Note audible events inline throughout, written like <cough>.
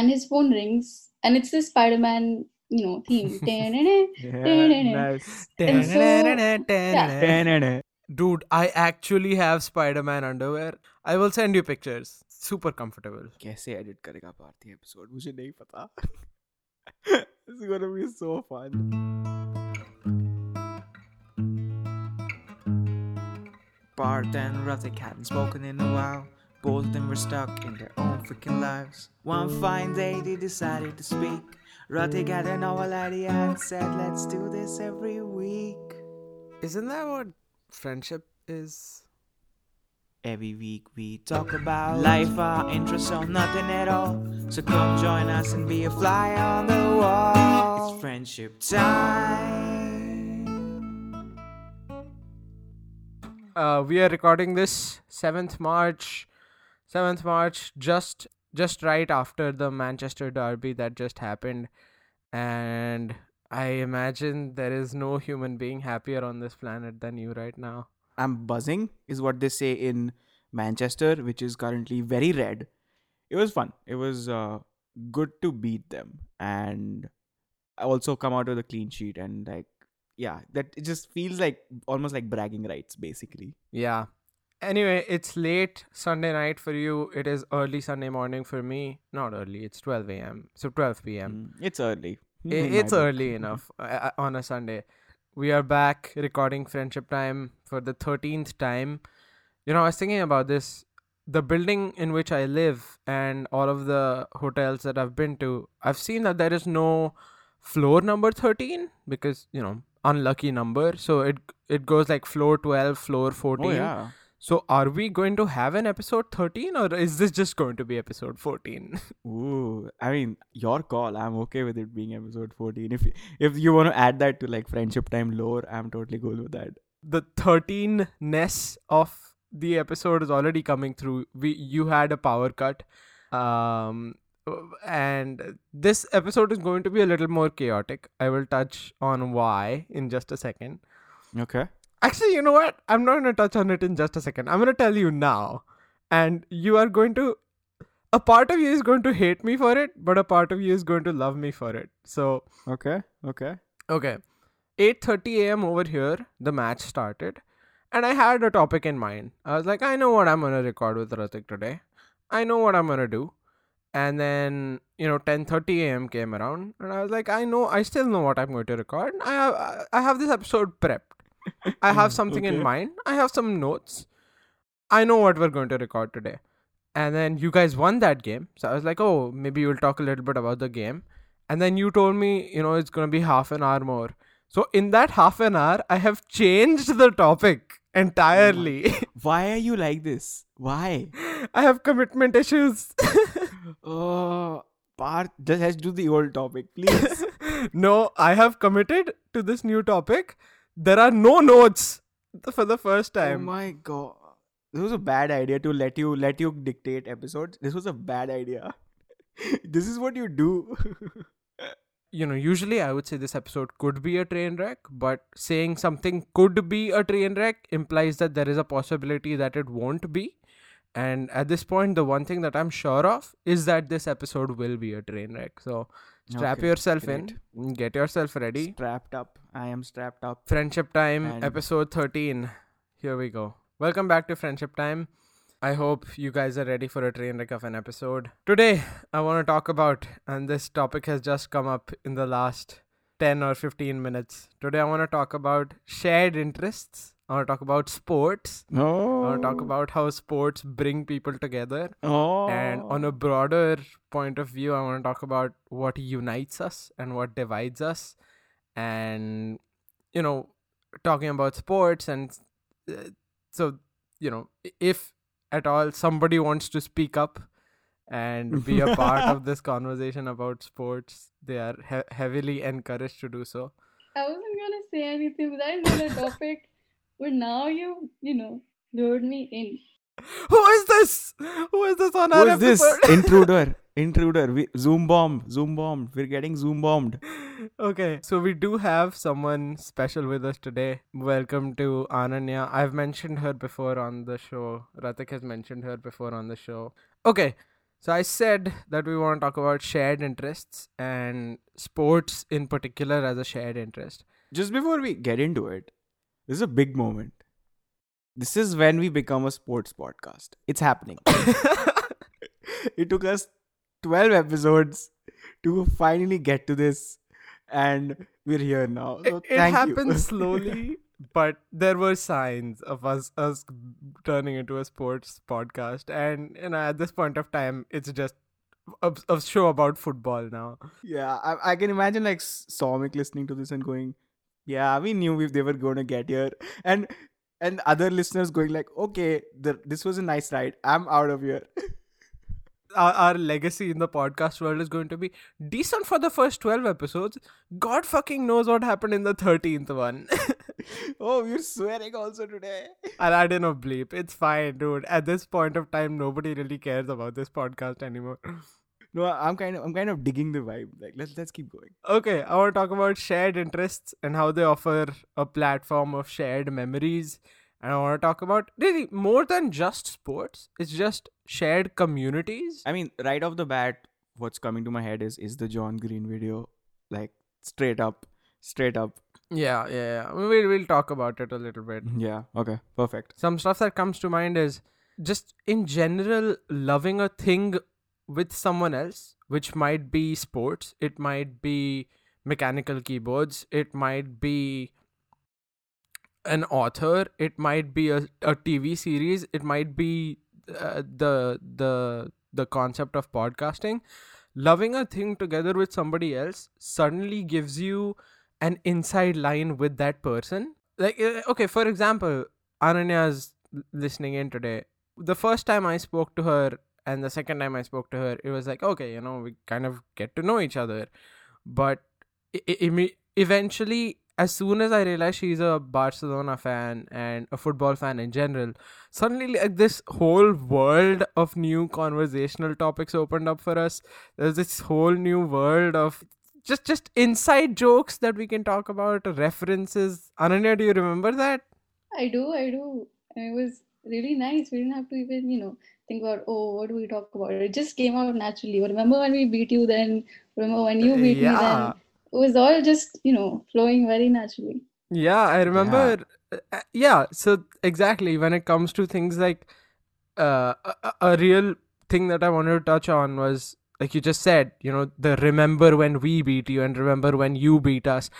and his phone rings and it's the spider-man you know theme. <laughs> Yeah, dude i actually have spider-man underwear. I will send you pictures. Super comfortable. कैसे edit episode? Bharti episode मुझे नहीं <laughs> This It's gonna be so fun. Parth and Ratik haven't spoken in a while. Both of them were stuck in their own freaking lives. One fine day they decided to speak. Ratik had a novel idea and said, Let's do this every week. Isn't that what friendship is? Every week we talk about life, our interests, or nothing at all. So come join us and be a fly on the wall. It's friendship time. Uh, we are recording this 7th March. 7th March just just right after the Manchester derby that just happened and I imagine there is no human being happier on this planet than you right now. I'm buzzing, is what they say in Manchester, which is currently very red. It was fun. It was uh, good to beat them and also come out with a clean sheet and like yeah, that it just feels like almost like bragging rights basically. Yeah. Anyway, it's late Sunday night for you. It is early Sunday morning for me. Not early, it's 12 a.m. So 12 p.m. Mm, it's early. I- in it's early enough uh, uh, on a Sunday. We are back recording Friendship Time for the 13th time. You know, I was thinking about this. The building in which I live and all of the hotels that I've been to, I've seen that there is no floor number 13 because, you know, unlucky number. So it it goes like floor 12, floor 14. Oh yeah. So are we going to have an episode 13 or is this just going to be episode 14? <laughs> Ooh, I mean, your call. I'm okay with it being episode 14. If if you want to add that to like friendship time lore, I'm totally cool with that. the 13ness of the episode is already coming through we you had a power cut um and this episode is going to be a little more chaotic i will touch on why in just a second Okay. Actually you know what i'm not going to touch on it in just a second i'm going to tell you now and you are going to a part of you is going to hate me for it but a part of you is going to love me for it so Okay. Okay. Okay. 8:30 a.m. over here, the match started, and I had a topic in mind. I was like, I know what I'm gonna record with Ratik today. I know what I'm gonna do. And then you know, 10:30 a.m. came around, and I was like, I know, I still know what I'm going to record. I have, I have this episode prepped. I have mm, something in mind. I have some notes. I know what we're going to record today. And then you guys won that game. So I was like, oh, maybe you'll talk a little bit about the game. And then you told me, you know, it's going to be half an hour more. So in that half an hour, I have changed the topic entirely. <laughs> Why are you like this? Why? I have commitment issues. <laughs> Oh, Parth, just let's do the old topic, please. <laughs> no, I have committed to this new topic. There are no notes <laughs> for the first oh time. oh my god, this was a bad idea to let you let you dictate episodes. This was a bad idea. <laughs> this is what you do. <laughs> you know, usually I would say this episode could be a train wreck, but saying something could be a train wreck implies that there is a possibility that it won't be. And at this point, the one thing that I'm sure of is that this episode will be a train wreck. So strap Okay, yourself great. in, get yourself ready. strapped up. I am strapped up. Friendship Time, And- episode 13. Here we go. Welcome back to Friendship Time. I hope you guys are ready for a train wreck of an episode. Today, I want to talk about, and this topic has just come up in the last 10 or 15 minutes. Today, I want to talk about shared interests. I want to talk about sports. I want to talk about how sports bring people together. Oh. And on a broader point of view, I want to talk about what unites us and what divides us. And, you know, talking about sports. And uh, so, you know, if at all somebody wants to speak up and be a part of <laughs> this conversation about sports, they are he- heavily encouraged to do so. I wasn't gonna say anything, but I know the topic. But now you, you know, lured me in. Who is this? Who is this on Who our is this? <laughs> Intruder. Intruder. We, zoom bomb. Zoom bombed. We're getting zoom bombed. okay, so we do have someone special with us today. Welcome to Ananya. I've mentioned her before on the show. Ratik has mentioned her before on the show. Okay, So I said that we want to talk about shared interests and sports in particular as a shared interest. Just before we get into it, this is a big moment. This is when we become a sports podcast. It's happening. <laughs> it took us 12 episodes to finally get to this, and we're here now. So it, it happened <laughs> slowly, but there were signs of us us turning into a sports podcast, and you know at this point of time, it's just a, a show about football now. yeah, I, I can imagine like S- Somic listening to this and going, "Yeah, we knew if they were going to get here," and and other listeners going like, "Okay, the, this was a nice ride. I'm out of here." <laughs> Our, our legacy in the podcast world is going to be decent for the first 12 episodes. God fucking knows what happened in the 13th one. <laughs> oh, you're swearing also today. And I didn't know bleep. It's fine, dude. At this point of time, nobody really cares about this podcast anymore. <laughs> No, I'm kind of I'm kind of digging the vibe. Like let's let's keep going. Okay, I want to talk about shared interests and how they offer a platform of shared memories. And I want to talk about really more than just sports. It's just shared communities. I mean, right off the bat, what's coming to my head is is the John Green video, like straight up, straight up. Yeah, yeah, yeah. We'll, we'll talk about it a little bit. Yeah. Okay. Perfect. Some stuff that comes to mind is just in general loving a thing with someone else, which might be sports, it might be mechanical keyboards, it might be an author, it might be a, a TV series, it might be uh, the the the concept of podcasting. Loving a thing together with somebody else suddenly gives you an inside line with that person. Like uh, okay, for example, Ananya's listening in today. The first time I spoke to her and the second time I spoke to her, it was like, okay, you know, we kind of get to know each other. But eventually, as soon as I realized she's a Barcelona fan and a football fan in general, suddenly like this whole world of new conversational topics opened up for us. There's this whole new world of just just inside jokes that we can talk about, references. Ananya, do you remember that? I do, I do. It was really nice. We didn't have to even, you know, think about, oh, what do we talk about? It just came out naturally. Remember when we beat you then? Remember when you beat me then? It was all just, you know, flowing very naturally. Yeah, I remember. uh, uh, Yeah, so exactly when it comes to things like uh, a, a- a real thing that I wanted to touch on was like you just said, you know, the remember when we beat you and remember when you beat us.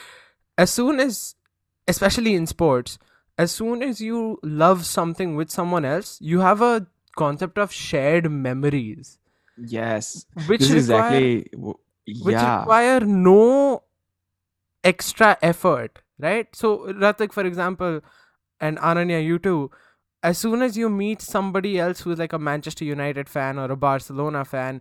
As soon as, especially in sports, as soon as you love something with someone else, you have a concept of shared memories, Yes. which is require exactly. w- which Yeah. require no extra effort, right? So, Ratik, for example, and Ananya, you too, as soon as you meet somebody else who's like a Manchester United fan or a Barcelona fan,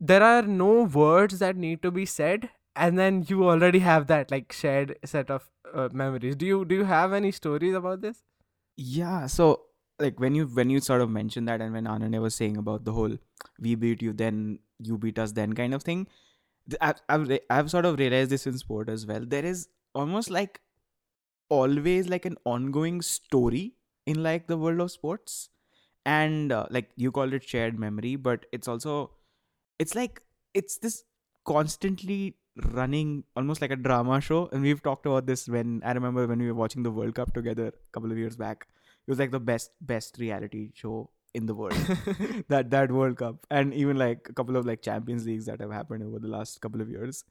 there are no words that need to be said, and then you already have that like shared set of uh, memories. Do you do you have any stories about this? Yeah, so like when you when you sort of mentioned that and when Ananya was saying about the whole we beat you then you beat us then kind of thing, I've I've, I've sort of realized this in sport as well. There is almost like always like an ongoing story in like the world of sports, and uh, like you called it shared memory, but it's also it's like it's this constantly running almost like a drama show. And we've talked about this when i remember when we were watching the world cup together a couple of years back it was like the best best reality show in the world. <laughs> That that world cup. And even like a couple of like champions leagues that have happened over the last couple of years.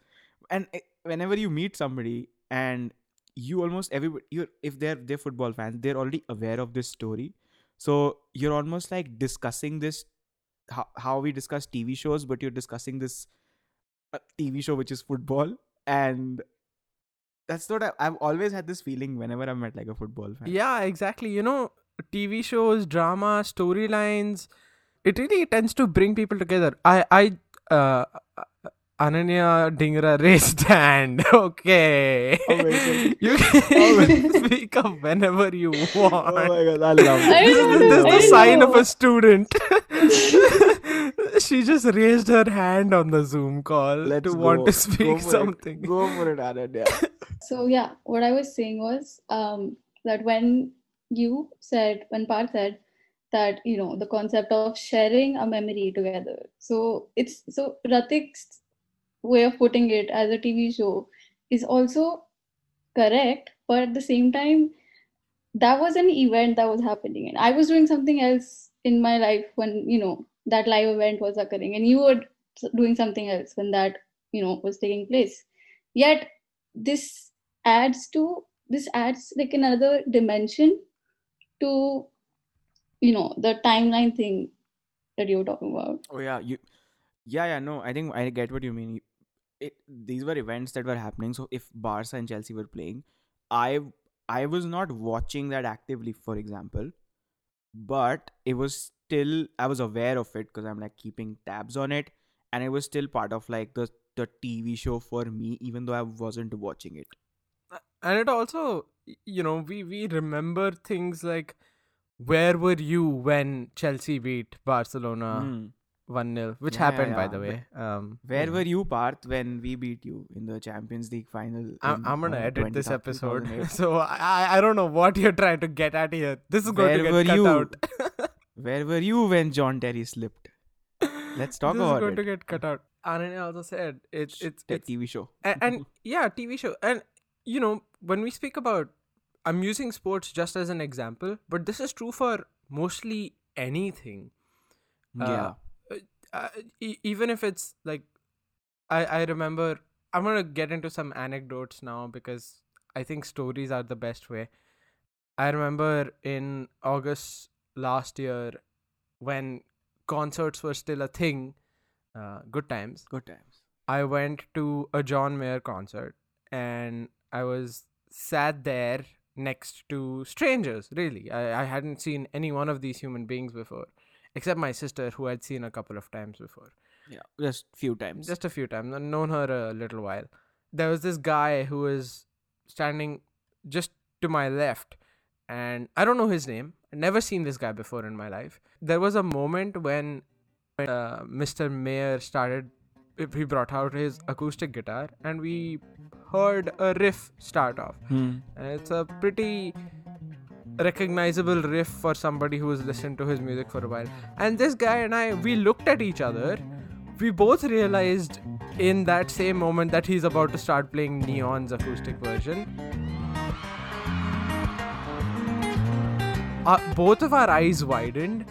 And it, whenever you meet somebody and you almost everybody you if they're they're football fans they're already aware of this story. So you're almost like discussing this how, how we discuss tv shows but you're discussing this uh, tv show which is football. And that's what I, i've always had this feeling whenever i'm at like a football fan Yeah, exactly. You know, TV shows, drama, storylines, it really tends to bring people together. I, I, uh, Ananya Dhingra <laughs> raised hand. <laughs> Okay. Amazing. <laughs> you can Amazing. speak up whenever you want. oh my god i love I this is, this is the sign of a student. She just raised her hand on the Zoom call let's to go. want to speak for something. it. go for it Ananya. <laughs> So yeah, what I was saying was um, that when you said, when Parth said that you know the concept of sharing a memory together so it's so ratik's way of putting it as a tv show is also correct but at the same time that was an event that was happening and i was doing something else in my life when you know that live event was occurring and you were doing something else when that you know was taking place yet this adds to this adds like another dimension to you know the timeline thing that you were talking about Oh yeah, you. Yeah, yeah. No, I think I get what you mean. It these were events that were happening. So if Barca and Chelsea were playing, I I was not watching that actively, for example, but it was still I was aware of it because I'm like keeping tabs on it, and it was still part of like the the TV show for me, even though I wasn't watching it. and it also you know we we remember things like where were you when chelsea beat barcelona Hmm. 1-0 which Yeah, yeah, happened by the way um Where know. were you, Parth, when we beat you in the Champions League final? I'm, in, I'm gonna uh, edit this episode <laughs> so I, I don't know what you're trying to get at here this is going Where to get cut you? out <laughs> Where were you when John Terry slipped? Let's talk this about is going it. to get cut out Ananya also said it's it's it's TV show. and, and <laughs> yeah tv show and you know when we speak about i'm using sports just as an example but this is true for mostly anything yeah. uh, uh, e- even if it's like i i remember i'm gonna get into some anecdotes now because i think stories are the best way i remember in august last year when concerts were still a thing uh, good times Good times. I went to a John Mayer concert and I was sat there next to strangers, really. I, I hadn't seen any one of these human beings before, except my sister, who I'd seen a couple of times before. Yeah. Just few times. Just a few times. I've known her a little while. There was this guy who was standing just to my left, and I don't know his name. Never seen this guy before in my life. There was a moment when uh, Mr. Mayer started, he brought out his acoustic guitar, and we heard a riff start off. Hmm. And it's a pretty recognizable riff for somebody who has listened to his music for a while. And this guy and I, we looked at each other. We both realized in that same moment that he's about to start playing Neon's acoustic version. Uh, both of our eyes widened,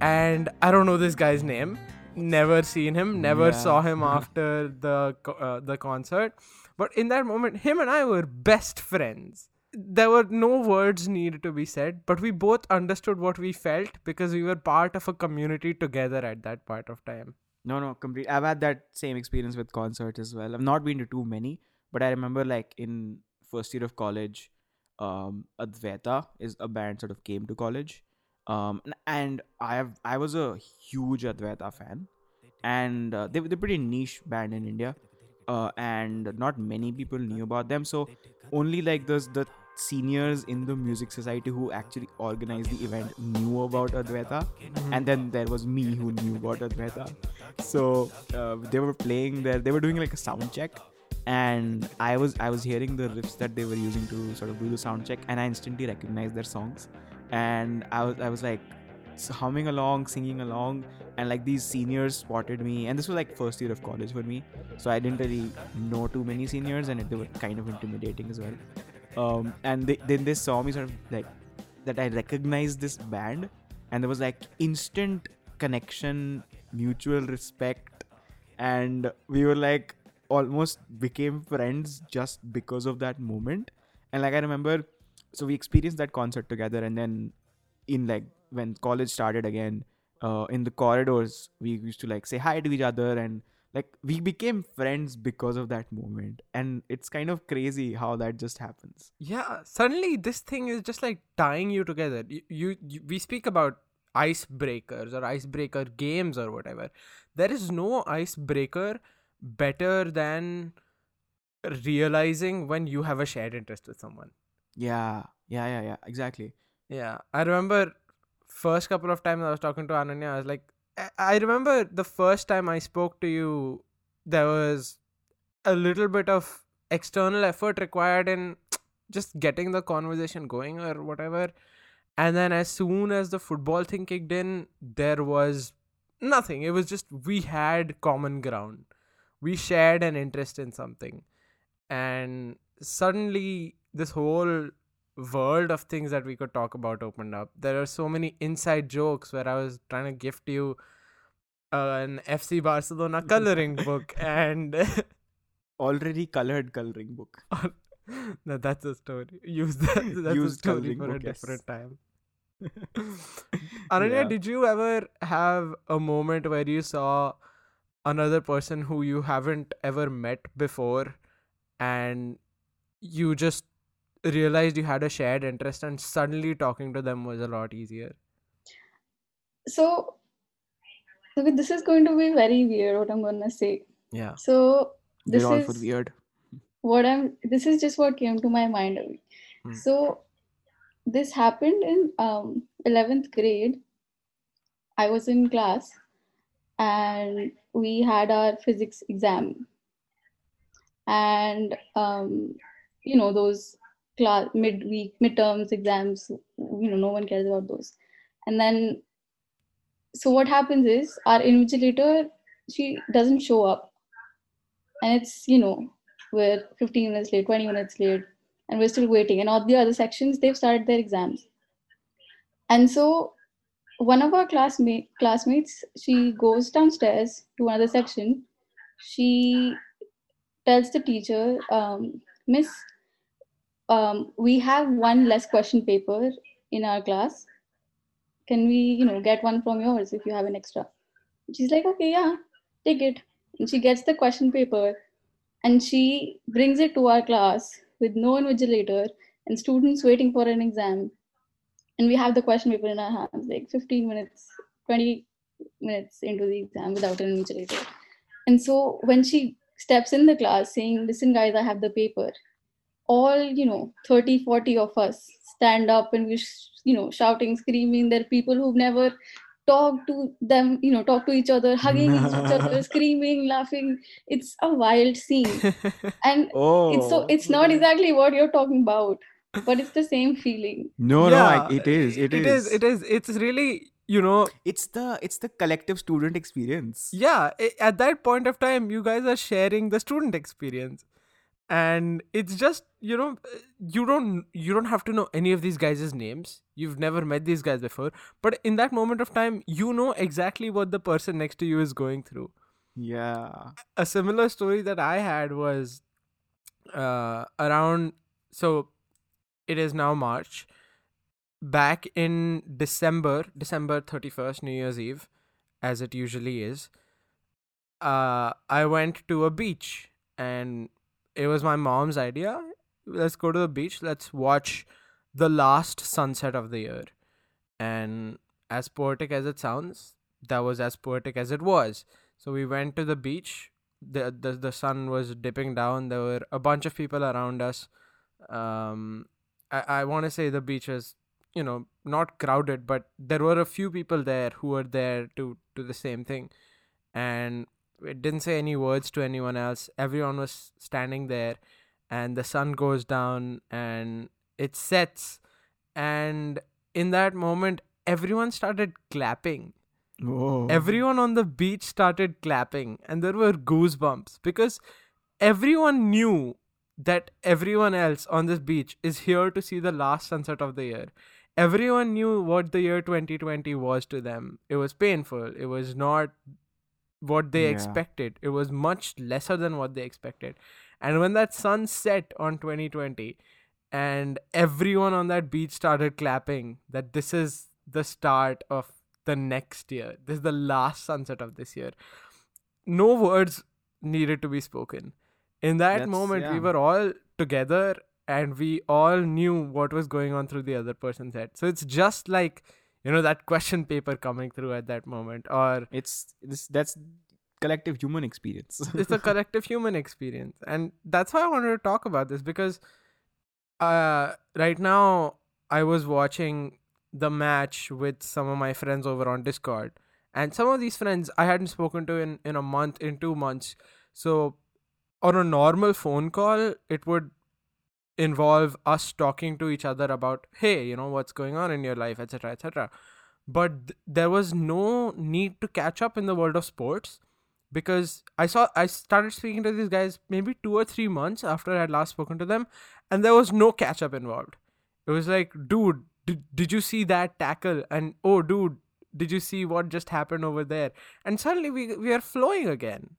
and I don't know this guy's name. Never seen him. Never Yeah. saw him <laughs> after the uh, the concert. But in that moment, him and I were best friends. There were no words needed to be said, but we both understood what we felt because we were part of a community together at that part of time. No, no, complete. I've had that same experience with concerts as well. I've not been to too many, but I remember like in first year of college, um, Advaita is a band sort of came to college, um, and I have I was a huge Advaita fan, and uh, they they're pretty niche band in India, uh, and not many people knew about them. So only like those the seniors in the music society who actually organized the event knew about Advaita, and then there was me who knew about Advaita. So uh, they were playing there. They were doing like a sound check, and I was I was hearing the riffs that they were using to sort of do the sound check, and I instantly recognized their songs, and I was I was like humming along, singing along, and like these seniors spotted me, and this was like first year of college for me, so I didn't really know too many seniors, and they were kind of intimidating as well. Um, and they, then they saw me sort of like that I recognized this band, and there was like instant connection, mutual respect, and we were like almost became friends just because of that moment. And like I remember, so we experienced that concert together, and then in like when college started again, uh, in the corridors, we used to like say hi to each other and like we became friends because of that moment and it's kind of crazy how that just happens Yeah, suddenly this thing is just like tying you together. You, you, you we speak about icebreakers or icebreaker games or whatever. There is no icebreaker better than realizing when you have a shared interest with someone. yeah yeah yeah yeah exactly Yeah, I remember first couple of times I was talking to Ananya, I was like, I- I remember the first time I spoke to you, there was a little bit of external effort required in just getting the conversation going or whatever. and then as soon as the football thing kicked in there was nothing it was just we had common ground we shared an interest in something and suddenly this whole world of things that we could talk about opened up there are so many inside jokes where i was trying to gift you uh, an fc barcelona coloring <laughs> book and Already colored coloring book. <laughs> no, that's a story. Use that. That's <laughs> Used a story coloring for a book, yes. different time. Ananya, Yeah. did you ever have a moment where you saw another person who you haven't ever met before and you just realized you had a shared interest and suddenly talking to them was a lot easier? So, this is going to be very weird. What I'm gonna say. Yeah. So this We're all is for weird. what I'm. This is just what came to my mind. Hmm. So this happened in um 11th grade. I was in class, and we had our physics exam. And um, you know those class midweek midterms exams. You know no one cares about those. And then, so what happens is our invigilator she doesn't show up, and it's you know we're 15 minutes late, 20 minutes late, and we're still waiting. And all the other sections they've started their exams. And so one of our classmate classmates she goes downstairs to another section. She tells the teacher, um, Miss, um, we have one less question paper in our class. Can we, you know, get one from yours if you have an extra? She's like, okay, yeah, take it. And she gets the question paper and she brings it to our class with no invigilator and students waiting for an exam. And we have the question paper in our hands, like 15 minutes, 20 minutes into the exam without an invigilator. And so when she steps in the class saying, listen, guys, I have the paper, all, you know, 30, 40 of us stand up and we, sh- you know, shouting, screaming. There are people who've never talked to them, you know, talk to each other, hugging each <laughs> other, screaming, laughing. It's a wild scene. <laughs> And Oh. it's so it's not oh. exactly what you're talking about, but it's the same feeling. No, no, I, it is. It it is. is. It is. It's really, you know, It's the it's the collective student experience. yeah at that point of time you guys are sharing the student experience and it's just you know uh, you don't you don't have to know any of these guys' names you've never met these guys before but in that moment of time you know exactly what the person next to you is going through Yeah. a similar story that I had was uh, around so it is now March. Back in December, December 31st, New Year's Eve, as it usually is, uh, I went to a beach and it was my mom's idea. Let's go to the beach, let's watch the last sunset of the year. And as poetic as it sounds, that was as poetic as it was. So we went to the beach. The, the the sun was dipping down. There were a bunch of people around us. Um, I, I want to say the beach was, you know, not crowded, but there were a few people there who were there to do the same thing, and it didn't say any words to anyone else. Everyone was standing there, and the sun goes down and it sets, and in that moment, everyone started clapping Oh. everyone on the beach started clapping and there were goosebumps because everyone knew that everyone else on this beach is here to see the last sunset of the year everyone knew what the year 2020 was to them it was painful it was not what they Yeah. expected it was much lesser than what they expected and when that sun set on 2020 and everyone on that beach started clapping that this is the start of the next year. This is the last sunset of this year. No words needed to be spoken. In that That's- moment, we were all together and we all knew what was going on through the other person's head. So it's just like, you know, that question paper coming through at that moment, or It's this that's collective human experience. <laughs> it's a collective human experience and that's why i wanted to talk about this because uh right now i was watching the match with some of my friends over on discord and some of these friends i hadn't spoken to in in a month in 2 months so on a normal phone call it would involve us talking to each other about hey you know what's going on in your life etc etc but th- there was no need to catch up in the world of sports because i saw i started speaking to these guys maybe 2 or 3 months after i had last spoken to them and there was no catch up involved. It was like dude did, did you see that tackle? And oh dude did you see what just happened over there? And suddenly we we are flowing again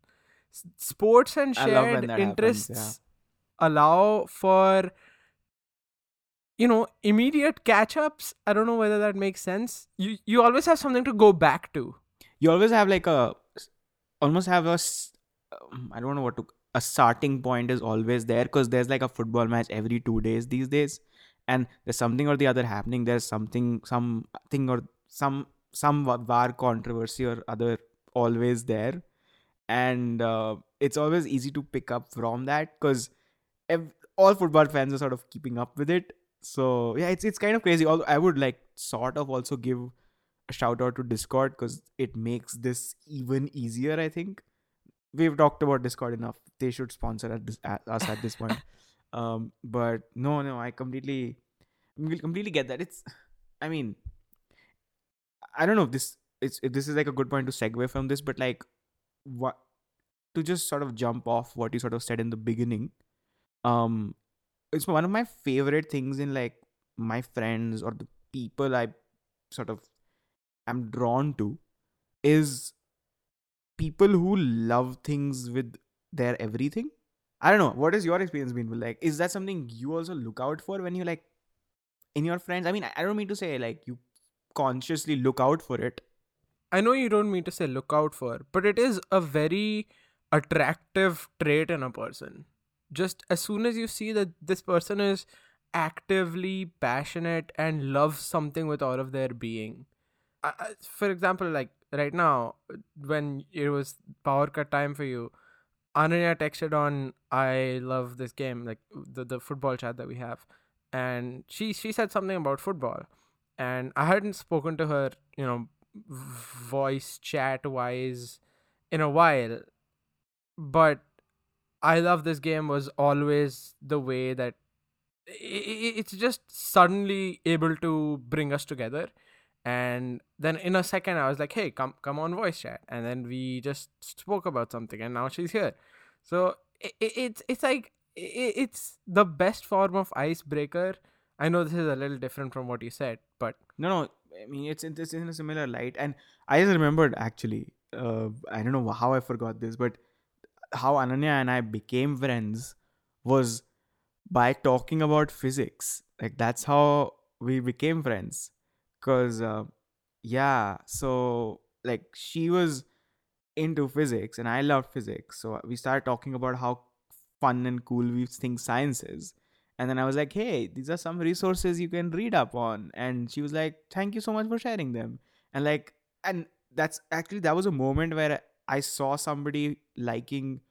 sports and I shared that happens, interests yeah. allow for you know immediate catch ups i don't know whether that makes sense. You you always have something to go back to. You always have like a almost have a um, don't know what to a starting point is always there because there's like a football match every two days these days and there's something or the other happening. There's something something or some some wa- war controversy or other always there and uh, it's always easy to pick up from that because ev- all football fans are sort of keeping up with it. So yeah it's it's kind of crazy. Although i would like sort of also give a shout out to discord because it makes this even easier i think. We've talked about discord enough. They should sponsor at this, at us at this point. <laughs> Um but no no i completely completely get that. It's i mean i don't know if this it's if this is like a good point to segue from this but like what to just sort of jump off what you sort of said in the beginning um it's one of my favorite things in like my friends or the people i sort of am drawn to is people who love things with their everything. I don't know what has your experience been like is that something you also look out for when you like in your friends? I mean i I don't mean to say like you consciously look out for it i know you don't mean to say look out for but it is a very attractive trait in a person. Just as soon as you see that this person is actively passionate and loves something with all of their being. I- for example like right now when it was power cut time for you ananya texted on i love this game like the, the football chat that we have. And she she said something about football. And i hadn't spoken to her you know voice chat wise in a while but i love this game was always the way that it's just suddenly able to bring us together. And then in a second i was like hey come come on voice chat. And then we just spoke about something and now she's here. So it's it's like it's the best form of icebreaker. I know this is a little different from what you said but No, no. I mean, it's in this in a similar light, and I just remembered actually. Uh, I don't know how I forgot this, but how Ananya and I became friends was by talking about physics. Like that's how we became friends. Cause uh, yeah, so like she was into physics and I loved physics, so we started talking about how fun and cool we think science is. And then I was like, hey, these are some resources you can read up on. And she was like, thank you so much for sharing them. And like, and that's actually, that was a moment where I saw somebody liking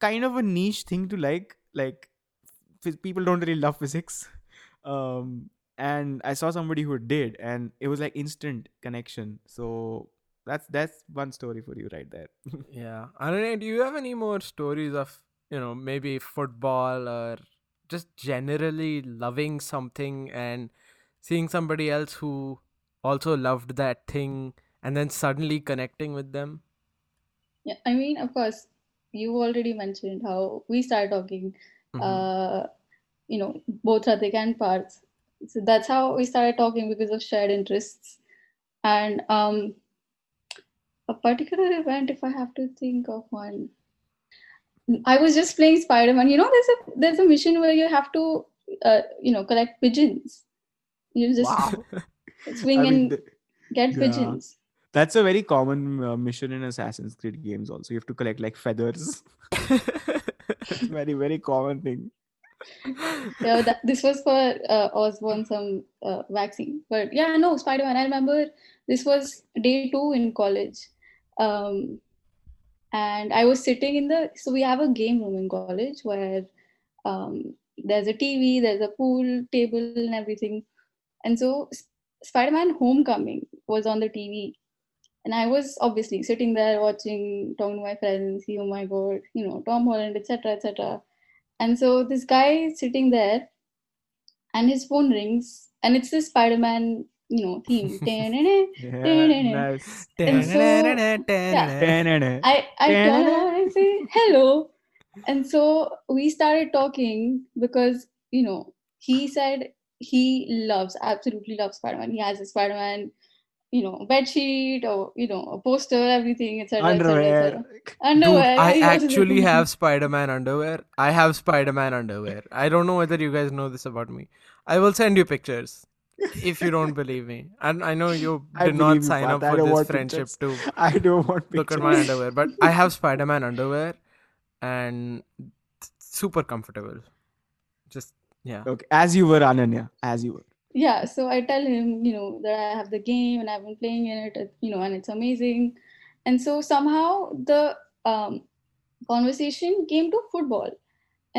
kind of a niche thing to like. Like, people don't really love physics. <laughs> Um, and I saw somebody who did, and it was like instant connection. So that's that's one story for you right there. <laughs> Yeah. Ananya, do you have any more stories of, you know, maybe football or just generally loving something and seeing somebody else who also loved that thing and then suddenly connecting with them? Yeah, I mean, of course, you already mentioned how we started talking, Mhm. uh, you know, both Ratik and Parth. So that's how we started talking because of shared interests. And um, a particular event, if I have to think of one, I was just playing Spider-Man. You know, there's a there's a mission where you have to, uh, you know, collect pigeons. You just <laughs> swing I mean, and get yeah. pigeons. that's a very common uh, mission in Assassin's Creed games. Also, you have to collect like feathers. <laughs> <laughs> very very common thing. yeah, that, this was for uh, Osborn some uh, vaccine. But yeah, no, Spider Man. I remember this was day two in college, um, and I was sitting in the. So we have a game room in college where um, there's a TV, there's a pool table, and everything. And so Spider Man Homecoming was on the TV, and I was obviously sitting there watching, talking to my friends. See, oh my god, you know, Tom Holland, etc., etc. And so this guy sitting there and his phone rings, and it's the Spider-Man, you know, theme. <laughs> Yeah, nice. And so- Da-na-na. I I turn around and say hello, and so we started talking because you know he said he loves absolutely loves Spider-Man. He has a Spider-Man, you know, bed sheet or you know a poster, everything, etc. Underwear. Dude, Underwear. I actually have Spider-Man underwear. I have Spider-Man underwear. I don't know whether you guys know this about me. I will send you pictures if you don't believe me. And I know you I did not sign Parth. up for this friendship pictures. to <laughs> I don't want look at my underwear, but I have Spider-Man underwear and super comfortable. Just yeah. Okay, as you were, Ananya, as you were. yeah so i tell him you know that i have the game and i've been playing in it it- you know and it's amazing and so somehow the um, conversation came to football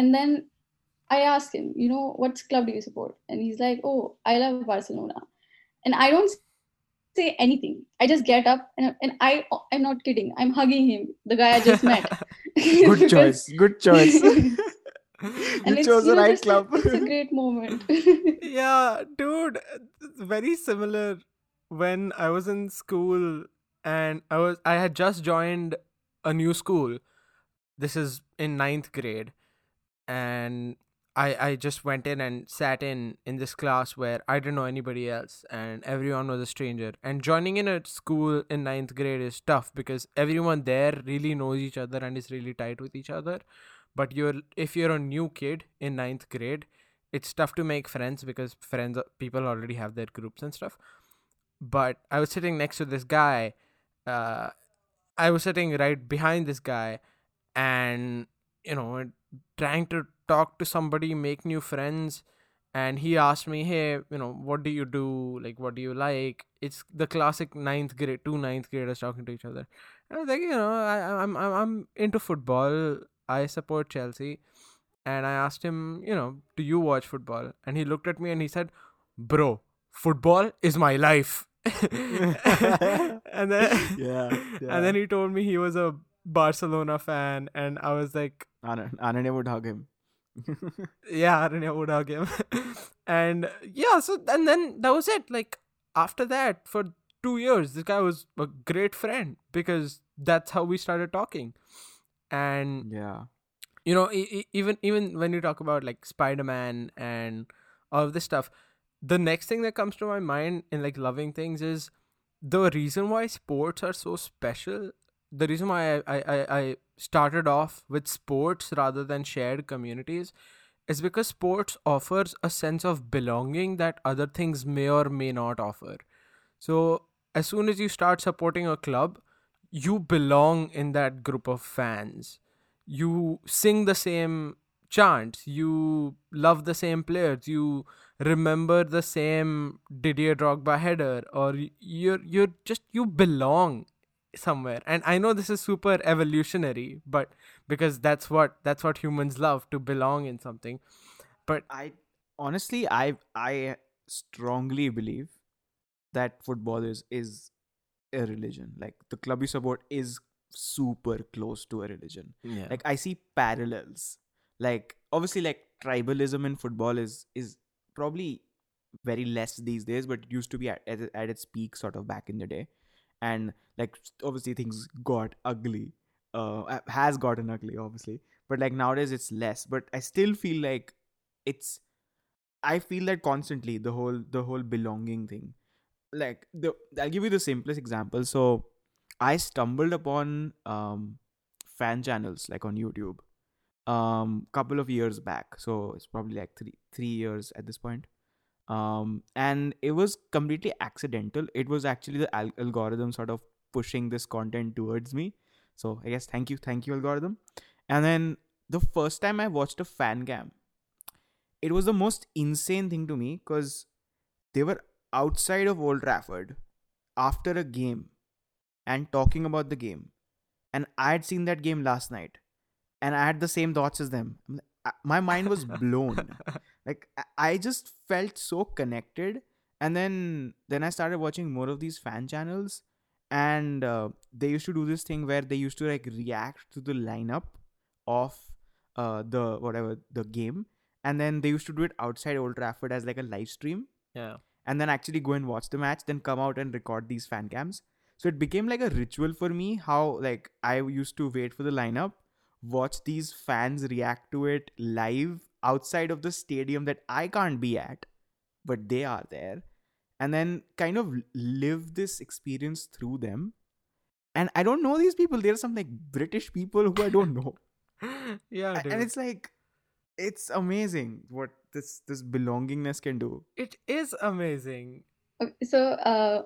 and then i asked him you know what club do you support and he's like oh i love barcelona and i don't say anything i just get up and, and i i'm not kidding i'm hugging him the guy i just met <laughs> Good Because- <laughs> choice. Good choice. <laughs> and you it's, chose the right just club. it's a great moment yeah, dude, very similar when I was in school and I was I had just joined a new school. This is in ninth grade, and I I just went in and sat in in this class where I didn't know anybody else and everyone was a stranger. And joining in a school in ninth grade is tough because everyone there really knows each other and is really tight with each other. But you're if you're a new kid in ninth grade, it's tough to make friends because friends people already have their groups and stuff but i was sitting next to this guy uh i was sitting right behind this guy and you know trying to talk to somebody make new friends and he asked me hey you know what do you do like what do you like it's the classic ninth grade two ninth graders talking to each other and i was like you know I, i'm i'm i'm into football i support chelsea and I asked him, you know, do you watch football? And he looked at me and he said, bro, football is my life. <laughs> and then <laughs> Yeah, <laughs> and then he told me he was a Barcelona fan, and I was like, Ananya, Ananya would hug him. Yeah, I didn't Ananya hug him. and yeah, so and then that was it. Like after that, for two years, this guy was a great friend because that's how we started talking. And yeah. you know e- e- even even when you talk about like spider-man and all of this stuff the next thing that comes to my mind in like loving things is the reason why sports are so special the reason why I, I, I- started off with sports rather than shared communities is because sports offers a sense of belonging that other things may or may not offer. So as soon as you start supporting a club you belong in that group of fans. You sing the same chants you love the same players you remember the same Didier Drogba header or you're you're just you belong somewhere and i know this is super evolutionary but because that's what that's what humans love to belong in something but I honestly, I I strongly believe that football is is a religion. Like the club you support is super close to a religion. yeah Like I see parallels. Like obviously, like tribalism in football is is probably very less these days, but it used to be at, at, at its peak sort of back in the day. And like obviously things got ugly. Uh, has gotten ugly, obviously, but like nowadays it's less. But I still feel like it's I feel that constantly the whole the whole belonging thing. Like the I'll give you the simplest example. So I stumbled upon um fan channels like on YouTube um couple of years back. So it's probably like three three years at this point. Um and it was completely accidental. It was actually the al- algorithm sort of pushing this content towards me. So I guess thank you, thank you algorithm. And then the first time I watched a fan cam, it was the most insane thing to me because they were outside of Old Trafford after a game and talking about the game. And I had seen that game last night and I had the same thoughts as them. I- My mind was blown. <laughs> like I- just felt so connected. And then then I started watching more of these fan channels and uh, they used to do this thing where they used to like react to the lineup of uh, the whatever the game and then they used to do it outside Old Trafford as like a live stream, Yeah. and then actually go and watch the match, then come out and record these fan cams. So it became like a ritual for me. How like I used to wait for the lineup, watch these fans react to it live outside of the stadium that I can't be at, but they are there, and then kind of live this experience through them. And I don't know these people. There are some like British people who I don't know. <laughs> yeah, dude. and it's like it's amazing what this this belongingness can do it is amazing. So uh,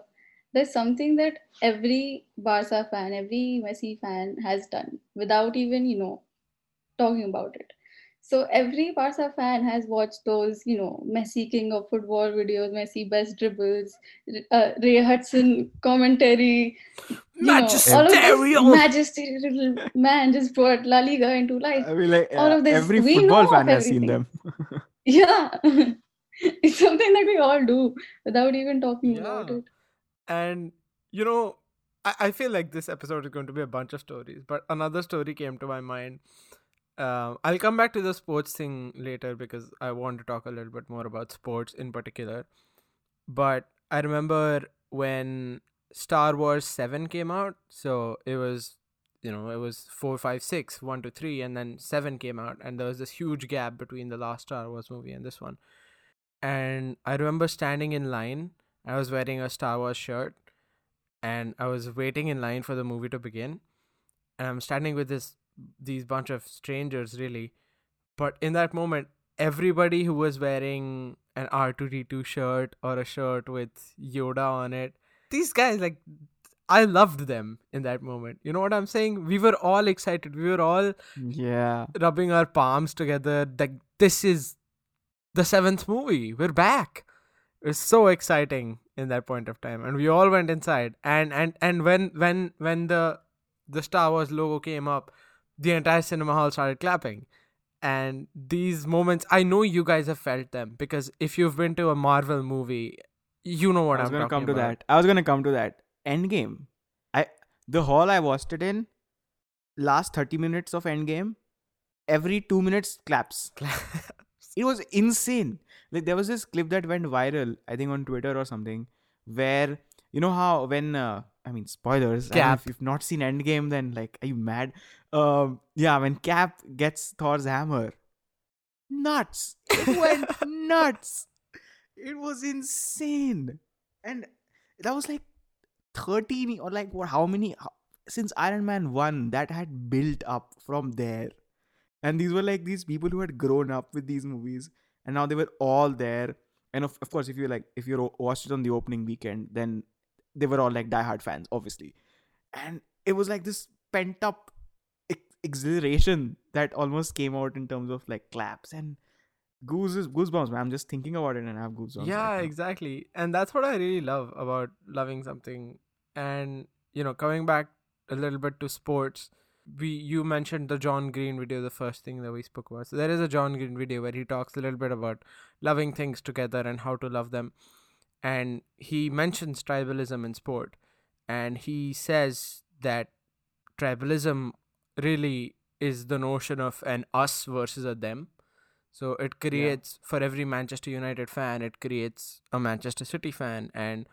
there's something that every Barca fan, every Messi fan has done without even, you know, talking about it. So every Barca fan has watched those, you know, Messi King of Football videos, Messi best dribbles, uh, Ray Hudson commentary, you know, all of this Magisterial! magisterial man just brought La Liga into life. i mean like All uh, of this, every we football fan has seen them <laughs> Yeah, <laughs> it's something that we all do without even talking about it. And you know, I, I feel like this episode is going to be a bunch of stories, but another story came to my mind. Um, I'll come back to the sports thing later because I want to talk a little bit more about sports in particular. But I remember when Star Wars 7 came out, so it was, you know, it was 4, 5, 6, 1 to 3, and then 7 came out, and there was this huge gap between the last Star Wars movie and this one. And I remember standing in line I was wearing a Star Wars shirt and I was waiting in line for the movie to begin. And I'm standing with this these bunch of strangers really. But in that moment, everybody who was wearing an R2D2 shirt or a shirt with Yoda on it, these guys like I loved them in that moment. You know what I'm saying? We were all excited. We were all yeah rubbing our palms together. Like this is the seventh movie. We're back. It was so exciting in that point of time, and we all went inside. And and and when when when the the Star Wars logo came up, the entire cinema hall started clapping. And these moments, I know you guys have felt them because if you've been to a Marvel movie, you know what i was I'm gonna talking come to about. that. I was gonna come to that. Endgame. I the hall i watched it in last 30 minutes of endgame every two minutes claps. It was insane. Like there was this clip that went viral i think on twitter or something where you know how when uh, i mean spoilers. Cap. if you've not seen endgame then like are you mad? Um yeah when cap gets thor's hammer. Nuts. It went <laughs> nuts. It was insane. And that was like 13 or like what how many how, since iron man 1 that had built up from there. And these were like these people who had grown up with these movies and now they were all there. And of, of course if you like if you watched it on the opening weekend then they were all like diehard fans obviously. And it was like this pent up ex- exhilaration that almost came out in terms of like claps and goose goosebumps man. I'm just thinking about it and i have goosebumps yeah right exactly. And that's what i really love about loving something. And you know coming back a little bit to sports we you mentioned the john green video the first thing that we spoke about. So there is a john green video where he talks a little bit about loving things together and how to love them and he mentions tribalism in sport. And he says that tribalism really is the notion of an us versus a them. So it creates for every Manchester United fan, it creates a Manchester City fan. And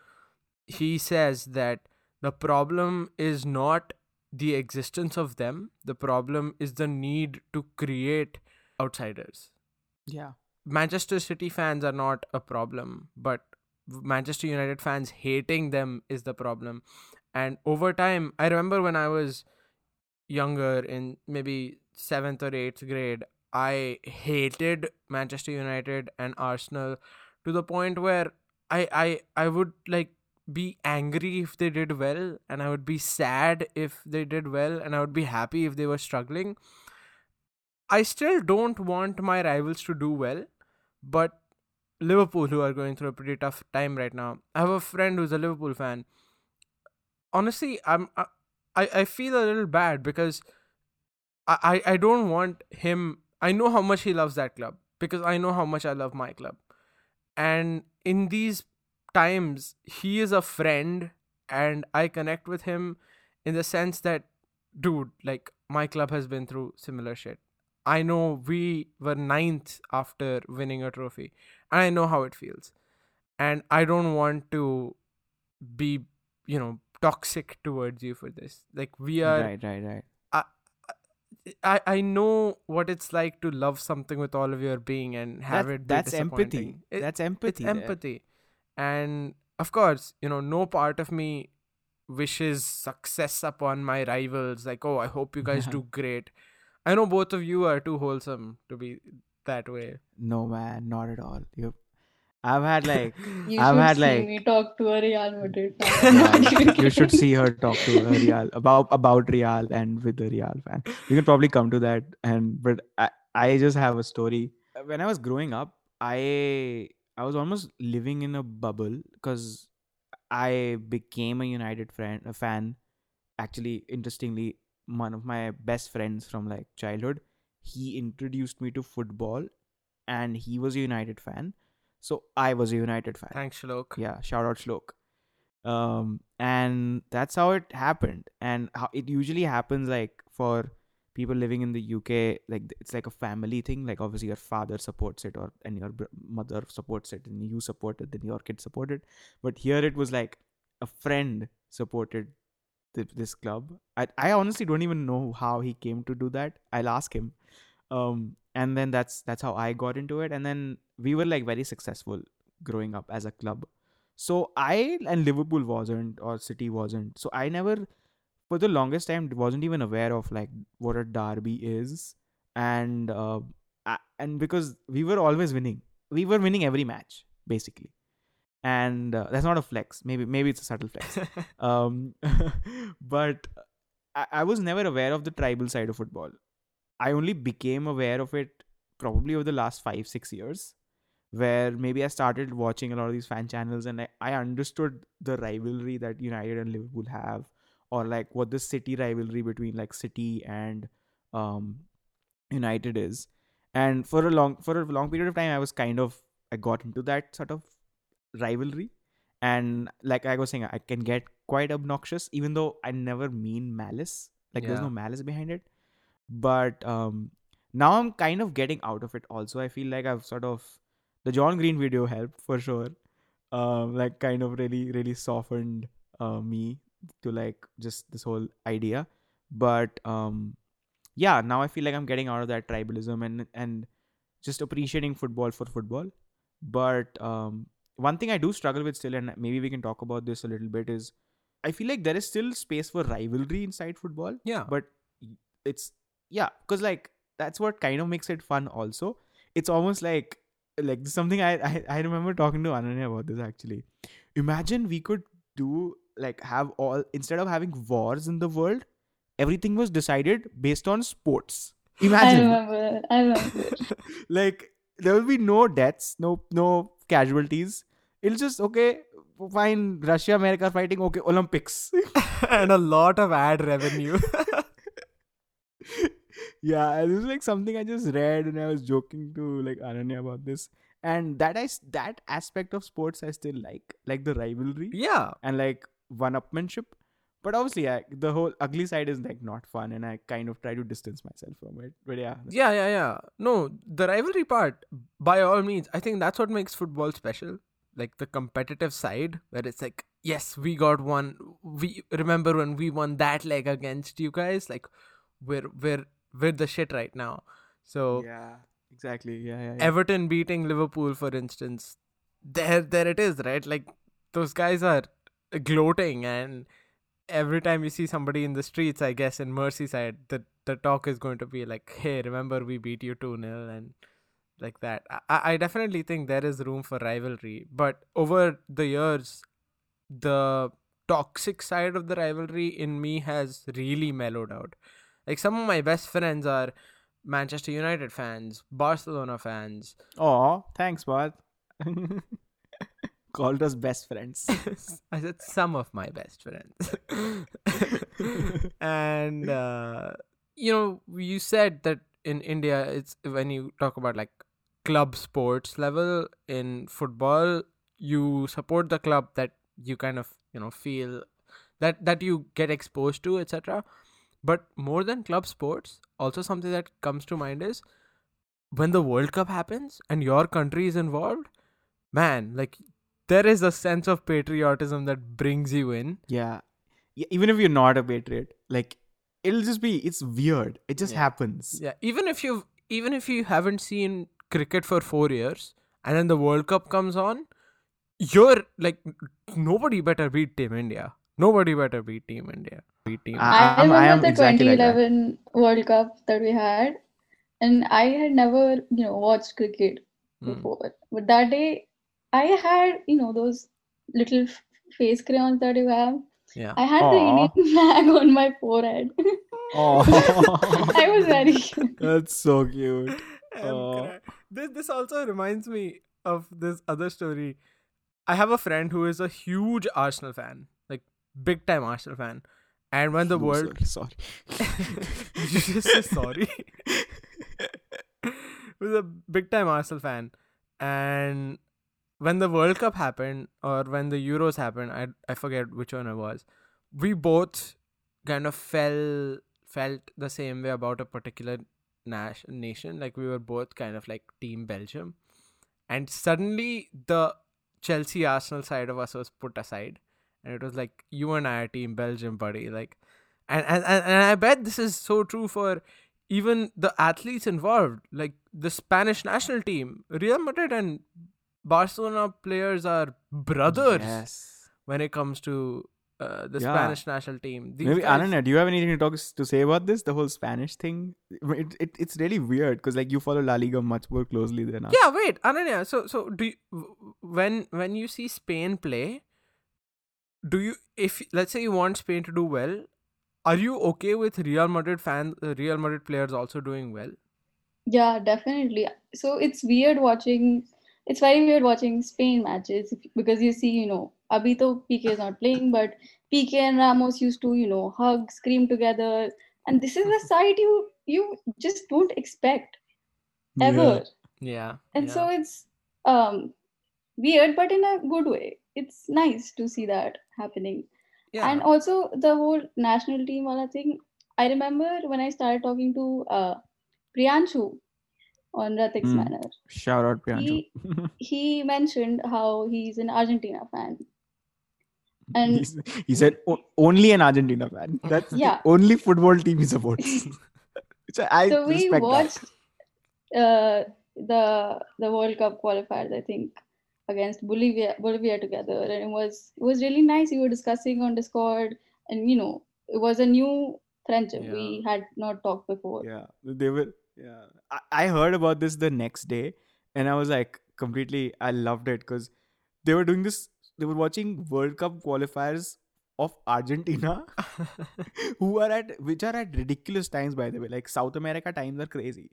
he says that the problem is not the existence of them, the problem is the need to create outsiders. yeah. Manchester City fans are not a problem, but Manchester United fans hating them is the problem. And over time, I remember when I was younger in maybe seventh or eighth grade, I hated Manchester United and Arsenal to the point where I I I would like be angry if they did well and I would be sad if they did well and I would be happy if they were struggling. I still don't want my rivals to do well, but Liverpool, who are going through a pretty tough time right now, I have a friend who's a Liverpool fan. Honestly, I'm I, I feel a little bad because I I don't want him. I know how much he loves that club because I know how much I love my club, and in these times, he is a friend, and I connect with him in the sense that, dude, like my club has been through similar shit I know we were ninth after winning a trophy, and I know how it feels, and I don't want to be, you know, toxic towards you for this. Like we are right, right, right. I, I know what it's like to love something with all of your being and have That- it be that's empathy. It- that's empathy. empathy and of course you know no part of me wishes success upon my rivals like oh i hope you guys <laughs> do great i know both of you are too wholesome to be that way No man, not at all. You, I've had like <laughs> You I've should had, see like- me talk to a Real Madrid <laughs> Yeah, <laughs> fan. you should see her talk to a Real about about Real and with the Real fan. You can probably come to that. And but I, I just have a story. When I was growing up, I I was almost living in a bubble because I became a United friend a fan. Actually, interestingly, one of my best friends from like childhood, he introduced me to football, and he was a United fan. So I was a United fan. Thanks shlok. Yeah shout out shlok. Um and that's how it happened. And how it usually happens like for people living in the uk like it's like a family thing. Like obviously your father supports it or and your mother supports it and you support it then your kid support it but here it was like a friend supported th- this club. I, I honestly don't even know how he came to do that. I'll ask him. Um and then that's that's how i got into it. And then we were like very successful growing up as a club. So i and liverpool wasn't or city wasn't. So i never for the longest time wasn't even aware of like what a derby is. And uh, I- and because we were always winning. We were winning every match basically and uh, that's not a flex. Maybe maybe it's a subtle flex. <laughs> Um <laughs> but I, I was never aware of the tribal side of football. I only became aware of it probably over the last five six years where maybe i started watching a lot of these fan channels and i, I understood the rivalry that united and liverpool have or like what the city rivalry between like city and um united is. And for a long for a long period of time i was kind of i got into that sort of rivalry. And like i was saying i can get quite obnoxious even though i never mean malice. Like there's no malice behind it. But um now i'm kind of getting out of it also. I feel like i've sort of the john green video helped for sure. Um like kind of really really softened uh, me to like just this whole idea. But um yeah now i feel like i'm getting out of that tribalism and and just appreciating football for football. But um one thing i do struggle with still and maybe we can talk about this a little bit is i feel like there is still space for rivalry inside football yeah but it's yeah because like that's what kind of makes it fun also it's almost like like something I, I i remember talking to ananya about this actually imagine we could do like have all instead of having wars in the world everything was decided based on sports Imagine. I imagine remember. I remember. <laughs> like there will be no deaths no no casualties it'll just okay fine russia america fighting okay olympics. <laughs> And a lot of ad revenue. <laughs> Yeah and this is like something i just read and i was joking to like ananya about this. And that i that aspect of sports i still like like the rivalry yeah. and like one upmanship but obviously I, the whole ugly side is like not fun and i kind of try to distance myself from it. But yeah yeah yeah yeah. No the rivalry part by all means i think that's what makes football special. Like the competitive side where it's like yes we got one we remember when we won that leg against you guys? Like we're we're we're the shit right now. So yeah exactly. Yeah yeah, yeah. everton beating liverpool for instance there there it is right? Like those guys are gloating and every time you see somebody in the streets i guess in merseyside the the talk is going to be like hey remember we beat you 2-0 and like that. I, I definitely think there is room for rivalry but over the years the toxic side of the rivalry in me has really mellowed out. Like some of my best friends are manchester united fans barcelona fans. Oh thanks bud <laughs> called us best friends <laughs> I said some of my best friends. <laughs> and uh, you know, you said that in India, it's when you talk about like club sports level in football, you support the club that you kind of you know feel that that you get exposed to, etc. But more than club sports, also something that comes to mind is when the World Cup happens and your country is involved, man, like there is a sense of patriotism that brings you in. Yeah. yeah. Even if you're not a patriot, like it'll just be it's weird. It just Yeah. happens. Yeah, even if you even if you haven't seen cricket for 4 years and then the World Cup comes on, you're like nobody better beat Team India. Nobody better beat Team India. Beat Team I- I, I'm- I am remember the exactly like 2011 World Cup that we had, and I had never, you know, watched cricket Mm. before. But that day, I had, you know, those little face crayons that you have. Yeah. I had the Indian <laughs> flag on my forehead. Oh, <laughs> I was very cute. That's so cute. I'm Aw. cry- This this also reminds me of this other story. I have a friend who is a huge Arsenal fan, like big time Arsenal fan. And when the world Sorry. Did <laughs> you just say sorry? was a big time Arsenal fan. And when the World Cup happened or when the Euros happened, I I forget which one it was. We both kind of fell felt the same way about a particular nas- nation. Like we were both kind of like Team Belgium. And suddenly the Chelsea Arsenal side of us was put aside. And it was like you and I are Team Belgium, buddy. Like and and, and, and I bet this is so true for even the athletes involved, like the Spanish national team. Real Madrid and Barcelona players are brothers Yes. when it comes to uh, the Yeah. Spanish national team. These Maybe guys- Ananya, do you have anything to talk to say about this? The whole Spanish thing. It, it it's really weird because like you follow La Liga much more closely than us. Yeah, wait, Ananya. So, so do you, when when you see Spain play, do you if let's say you want Spain to do well, are you okay with Real Madrid fans, uh, Real Madrid players also doing well? Yeah, definitely. So it's weird watching, it's very weird watching Spain matches because you see, you know, Abhi to Piqué is not playing, but Piqué and Ramos used to, you know, hug, scream together. And this is a <laughs> side you you just don't expect Yeah. ever. Yeah, And yeah. so it's um weird, but in a good way. It's nice to see that happening. yeah, And also the whole national team wala thing. I remember when I started talking to uh, Priyanshu on Ratik's Mm. Manor. Shout out Priyanshu. <laughs> He mentioned how he's an Argentina fan. And- He's- he said "O- only an Argentina fan. <laughs> That's Yeah. the only football team he supports. <laughs> Which I, I so we watched uh, the the World Cup qualifiers, I think, against Bolivia Bolivia together, and it was it was really nice. We were discussing on Discord, and you know, it was a new friendship. We had not talked before. Yeah, they were. Yeah, I, I heard about this the next day, and I was like completely. I loved it because they were doing this. They were watching World Cup qualifiers of Argentina, <laughs> who are at which are at ridiculous times. By the way, like South America times are crazy,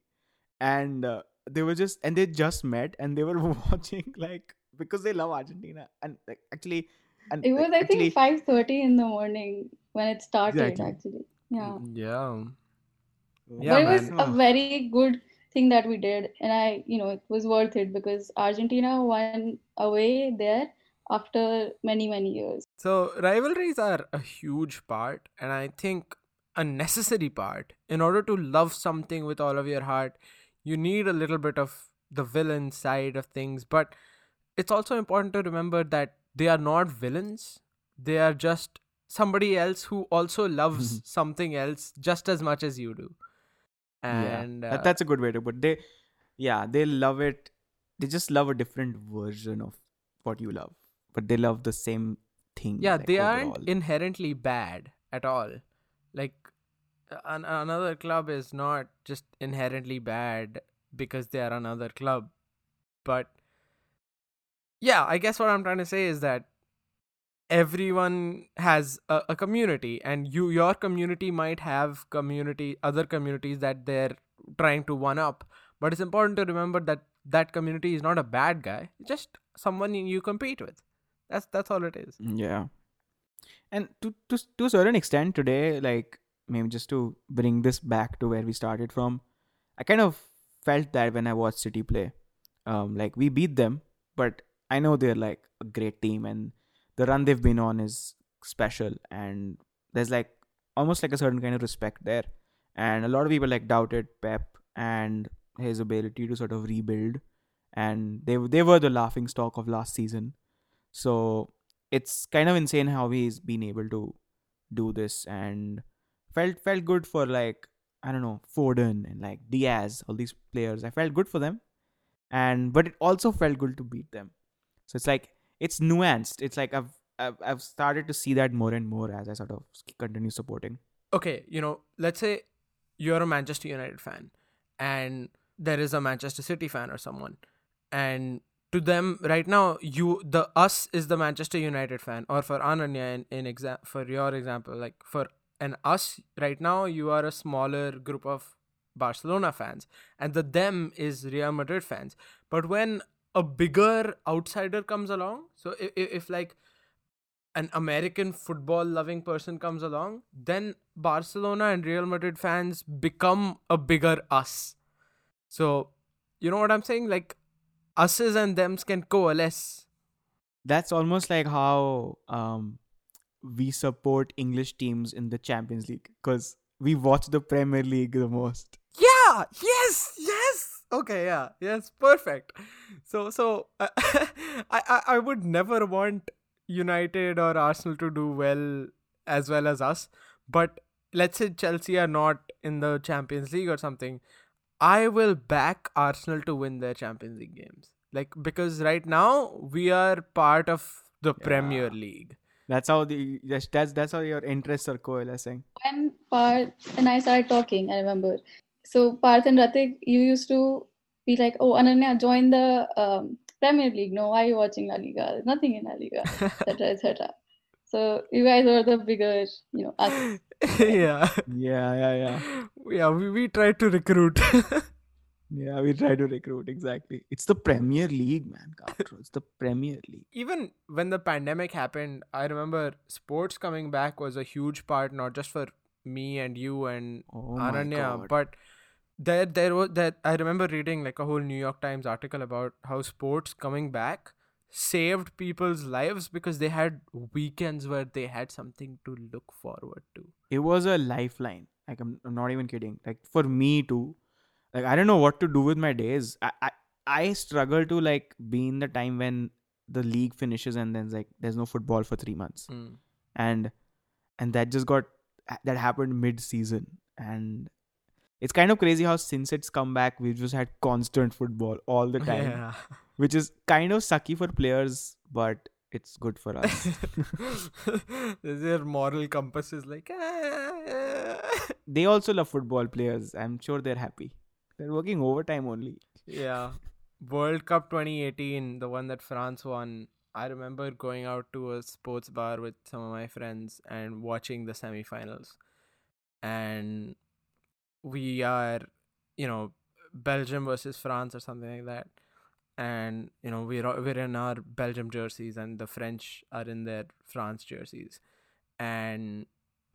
and uh, they were just and they just met and they were <laughs> watching like because they love Argentina and like actually. And It was, like, I think, actually- five thirty in the morning when it started. Exactly. Actually, yeah. yeah. Yeah, but it was man. a very good thing that we did, and I, you know, it was worth it because Argentina won away there after many many years. So rivalries are a huge part, and I think a necessary part. In order to love something with all of your heart, you need a little bit of the villain side of things. But it's also important to remember that they are not villains. They are just somebody else who also loves mm-hmm. something else just as much as you do. And yeah, that, uh, that's a good way to put. They, yeah, they love it. They just love a different version of what you love, but they love the same thing. yeah like, they overall. aren't inherently bad at all like an- another club is not just inherently bad because they are another club but yeah i guess what i'm trying to say is that everyone has a, a community and you your community might have community other communities that they're trying to one up. But it's important to remember that that community is not a bad guy. Just someone you compete with. That's that's all it is. Yeah, and to to to a certain extent today, like maybe just to bring this back to where we started from, I kind of felt that when I watched City play, um, like we beat them, but I know they're like a great team and the run they've been on is special and there's like almost like a certain kind of respect there. And a lot of people like doubted Pep and his ability to sort of rebuild. And they they were the laughing stock of last season. So it's kind of insane how he's been able to do this and felt felt good for like I don't know Foden and like Dias, all these players. I felt good for them, and but it also felt good to beat them. So it's like it's nuanced. It's like I've I've, I've started to see that more and more as I sort of continue supporting. Okay, you know, let's say you're a Manchester United fan, and there is a Manchester City fan or someone, and to them right now you the us is the manchester united fan or for ananya in, in exa- for your example like for an us right now you are a smaller group of barcelona fans and the them is real madrid fans but when a bigger outsider comes along so if, if like an american football loving person comes along then barcelona and real madrid fans become a bigger us so you know what i'm saying like us's and thems can coalesce. That's almost like how um, we support English teams in the Champions League because we watch the Premier League the most. Yeah. Yes. Yes. Okay. Yeah. Yes. Perfect. So so uh, <laughs> I, I I would never want United or Arsenal to do well as well as us, but let's say Chelsea are not in the Champions League or something. I will back Arsenal to win their Champions League games. Like because right now we are Parth of the yeah. Premier League. That's how the that's that's, that's how your interests are coalescing. When part and I started talking, I remember. So Parth and Ratik, you used to be like, "Oh, Ananya, join the um, Premier League. No, why are you watching La Liga? There's nothing in La Liga, <laughs> etc., etc." So you guys are the bigger, you know, us. <laughs> yeah. Yeah, yeah, yeah. Yeah, we, we try to recruit. <laughs> yeah, we try to recruit exactly. It's the Premier League, man. It's the Premier League. Even when the pandemic happened, I remember sports coming back was a huge part, not just for me and you and oh Ananya, but there there was that I remember reading like a whole New York Times article about how sports coming back saved people's lives because they had weekends where they had something to look forward to. It was a lifeline. Like I'm, I'm not even kidding. Like for me too. Like I don't know what to do with my days. I, I I struggle to like be in the time when the league finishes and then like there's no football for three months. Mm. And and that just got that happened mid season. And it's kind of crazy how since it's come back we've just had constant football all the <laughs> time. Yeah which is kind of sucky for players, but it's good for us. <laughs> Their moral compass is like. Ah, they also love football players. I'm sure they're happy. They're working overtime only. Yeah. World Cup 2018, the one that France won. I remember going out to a sports bar with some of my friends and watching the semifinals. And we are, you know, Belgium versus France or something like that and you know we're we're in our Belgium jerseys and the French are in their France jerseys, and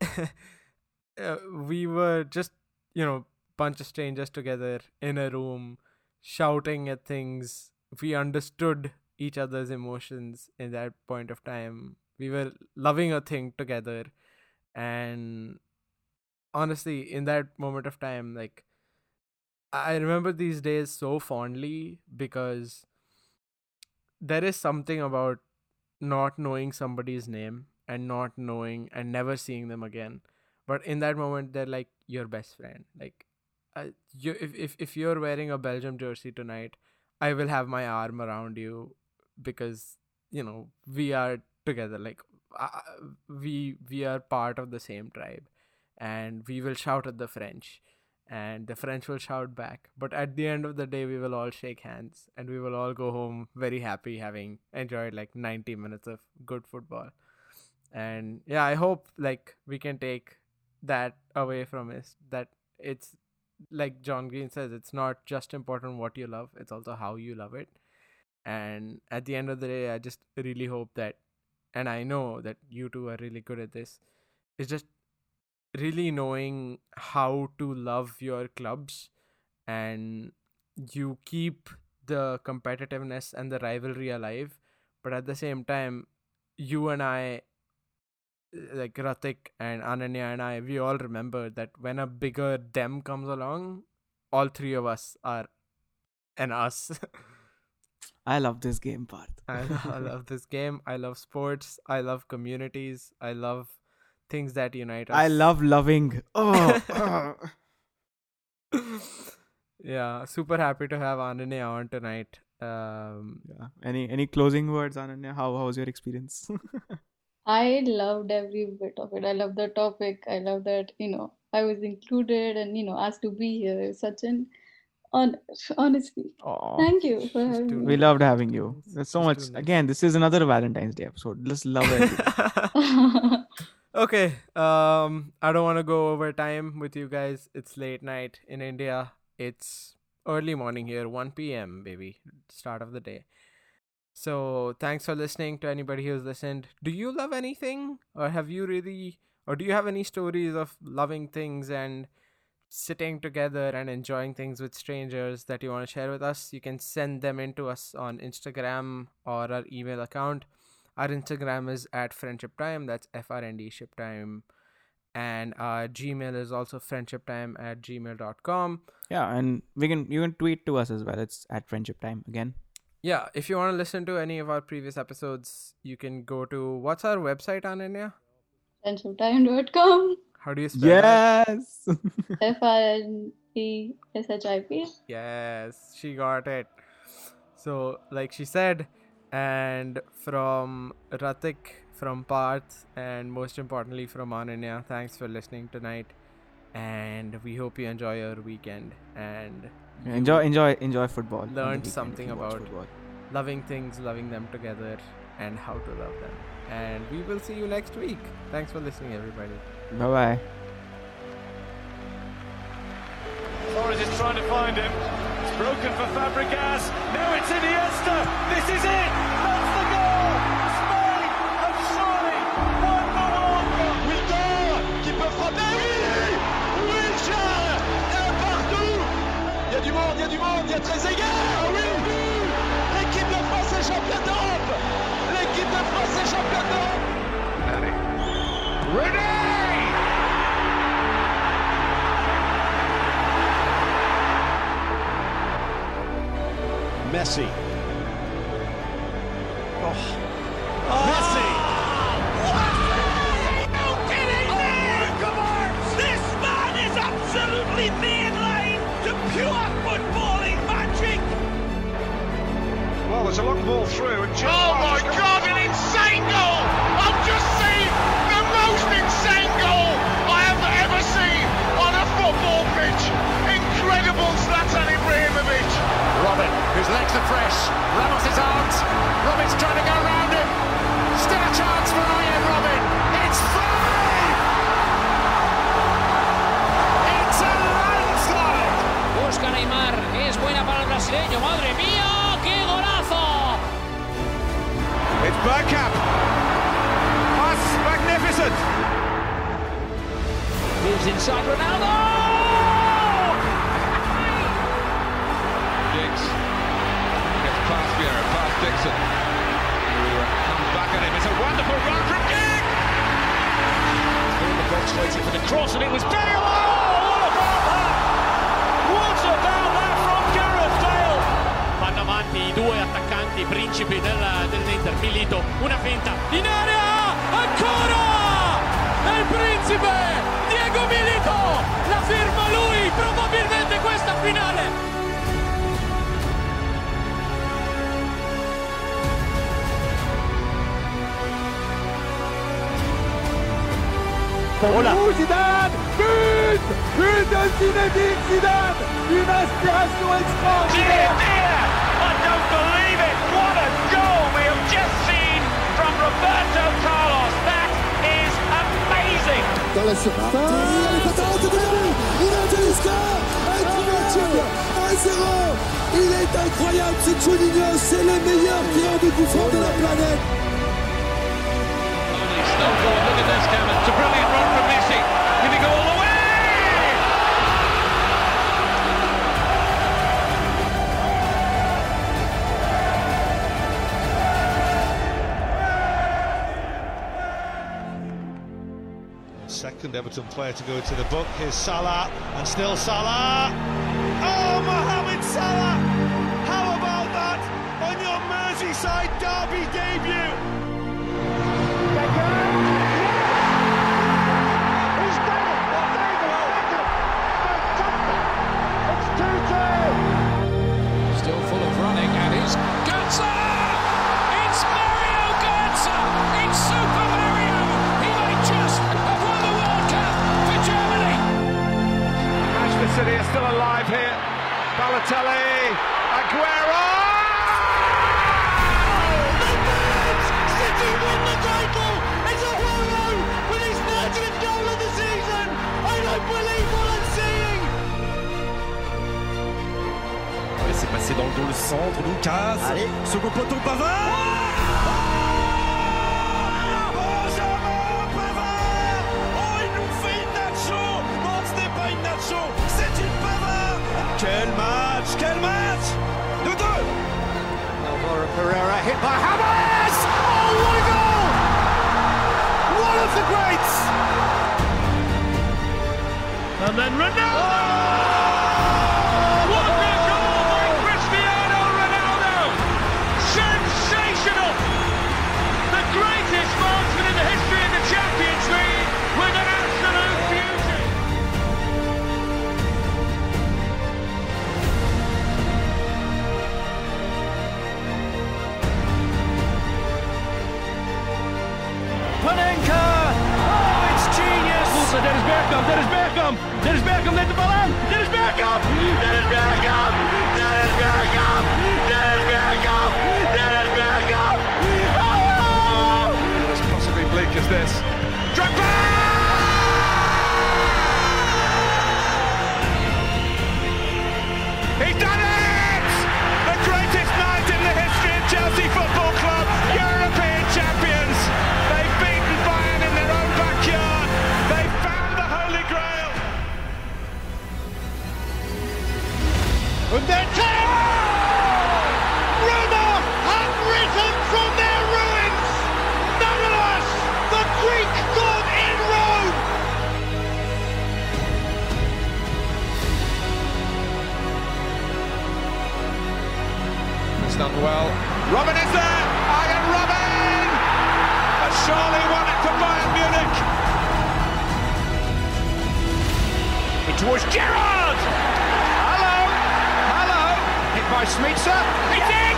<laughs> uh, we were just you know bunch of strangers together in a room shouting at things. We understood each other's emotions in that point of time. We were loving a thing together, and honestly, in that moment of time, like I remember these days so fondly because there is something about not knowing somebody's name and not knowing and never seeing them again. But in that moment, they're like your best friend. Like, uh, you if, if if you're wearing a Belgium jersey tonight, I will have my arm around you because you know we are together. Like, uh, we we are part of the same tribe, and we will shout at the French and the French will shout back. But at the end of the day, we will all shake hands and we will all go home very happy, having enjoyed like 90 minutes of good football. And yeah, I hope like we can take that away from us. That it's like John Green says, it's not just important what you love, it's also how you love it. And at the end of the day, I just really hope that, and I know that you two are really good at this. It's just really knowing how to love your clubs and you keep the competitiveness and the rivalry alive but at the same time you and i like Ratik and Ananya and I, we all remember that when a bigger them comes along, all three of us are an us. <laughs> I love this game Parth. I, I love this <laughs> game. I love sports. I love communities. I love things that unite us. I love loving. <laughs> Oh, yeah, super happy to have Ananya on tonight. Um, yeah. Any any closing words, Ananya? How how was your experience? <laughs> I loved every bit of it. I love the topic. I love that, you know, I was included and, you know, asked to be here. It's such an honor, honestly. Aw. Thank you for having too me. we loved having you. It's- There's so it's much. nice. Again, this is another Valentine's Day episode. Let's love it. <laughs> okay um i don't want to go over time with you guys. It's late night in india. It's early morning here 1 p.m baby start of the day. So thanks for listening to anybody who's listened. Do you love anything or have you really or do you have any stories of loving things and sitting together and enjoying things with strangers that you want to share with us? You can send them in to us on instagram or our email account our Instagram is at friendship time. That's F R N D ship time. And our Gmail is also friendship time at gmail.com. yeah, and we can you can tweet to us as well. It's at friendship time again. Yeah, if you want to listen to any of our previous episodes, you can go to what's our website, Ananya? Friendshiptime.com. How do you spell that? Yes. <laughs> F R N E S H I P. Yes, she got it. So, like she said, and from Ratik, from Parth, and most importantly from Ananya, thanks for listening tonight. And we hope you enjoy your weekend and enjoy enjoy enjoy football. learned something about- football. loving things, loving them together, and how to love them. And we will see you next week. Thanks for listening, everybody. Bye bye. Torres is trying to find him. Broken for Fabregas. Now it's Iniesta. This is it. Oh Zidane But But de Zinedine Zidane Une inspiration extraordinaire. I don't believe it. What a goal we have just seen from Roberto Carlos. That is amazing. Dans la surface. Il a Incroyable. 1-0 Il est incroyable ce Juninho. C'est le meilleur tireur de coup de la planète look at this, Cameron. It's a brilliant run from Messi. Can he go all the way? second Everton player to go into the book. Here's Salah, and still Salah. Oh, Mohamed Salah! How about that on your Merseyside derby debut? City are still alive here. Balotelli, Aguero! City win the title! It's a Aguero with his 30th goal of the season! I don't believe what I'm seeing! C'est passé dans le dos le centre, Lucas. Allez, second poteau Pavard. Alvaro hit by Hamas! Oh, what a goal! One of the greats! And then Ronaldo! Dennis Bergkamp, Dennis Bergkamp! Dennis Bergkamp neemt de bal aan! Dennis Bergkamp! Dennis Bergkamp! Dennis Bergkamp! Dennis Bergkamp! Dennis ah! Bergkamp! Oh! As possibly bleak as this. Well. Robben is there! Arjen Robben! Has surely won it for Bayern Munich. In towards Gerrard! Hello! Hello! Hit by Smicer. It's in!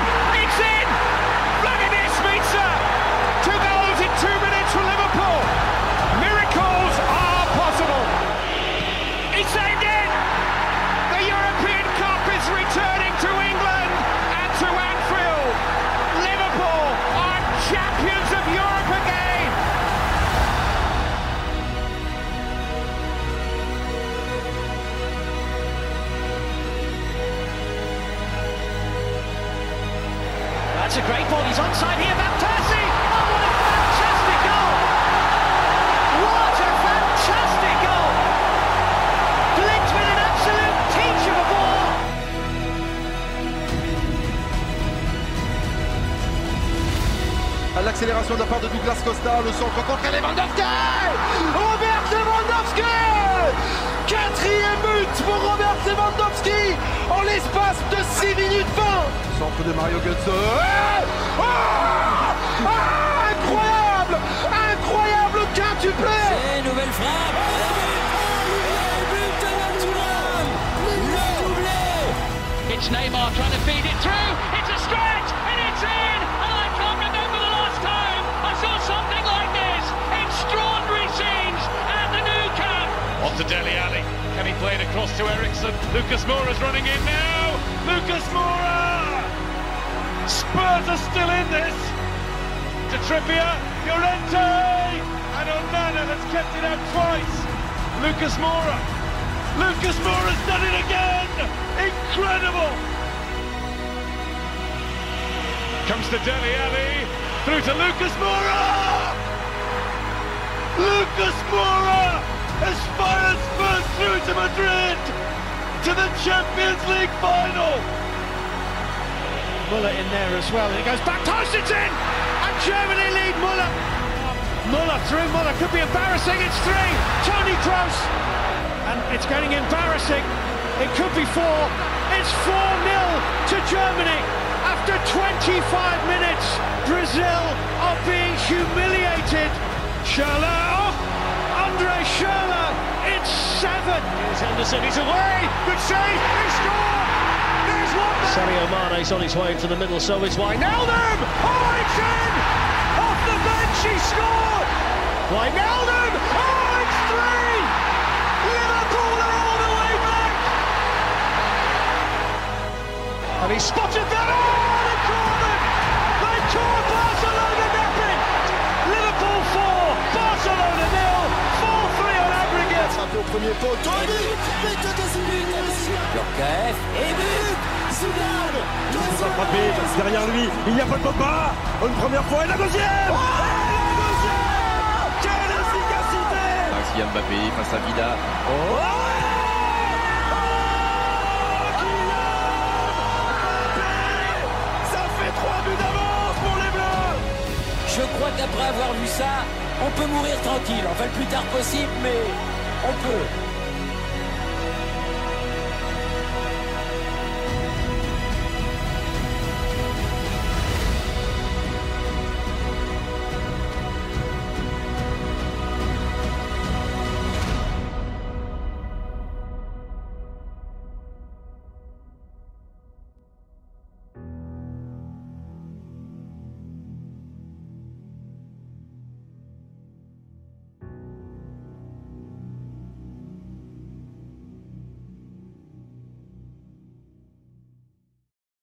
Through to Lucas Moura. Lucas Moura has fired Spurs through to Madrid to the Champions League final. Muller in there as well, and it goes back, Tyson's in! And Germany lead Muller! Muller through. Muller could be embarrassing. It's three. Tony Kroos. And it's getting embarrassing. It could be four. It's 4 0 to Germany. After 25 minutes, Brazil are being humiliated. Schürrle. Oh, Andre Schürrle. It's seven. Here's Henderson. He's away. Good save. He scored. There's one. Sadio Mane's on his way into the middle, so is Wijnaldum. Oh, it's in. Off the bench, he scored. Wijnaldum. Oh, it's three. Liverpool are all the way back. And he spotted that. Oh, au premier poteau, et but But de Zidane. Yorkaef, et but. Zidane Frappé derrière lui, il n'y a pas de Pogba. Une première fois et la deuxième. Oh, deuxième. Quelle efficacité. Maxi Mbappé face à Vida. Ça fait trois buts d'avance pour les Bleus. Je crois qu'après avoir vu ça, on peut mourir tranquille. Enfin, le plus tard possible, mais peut.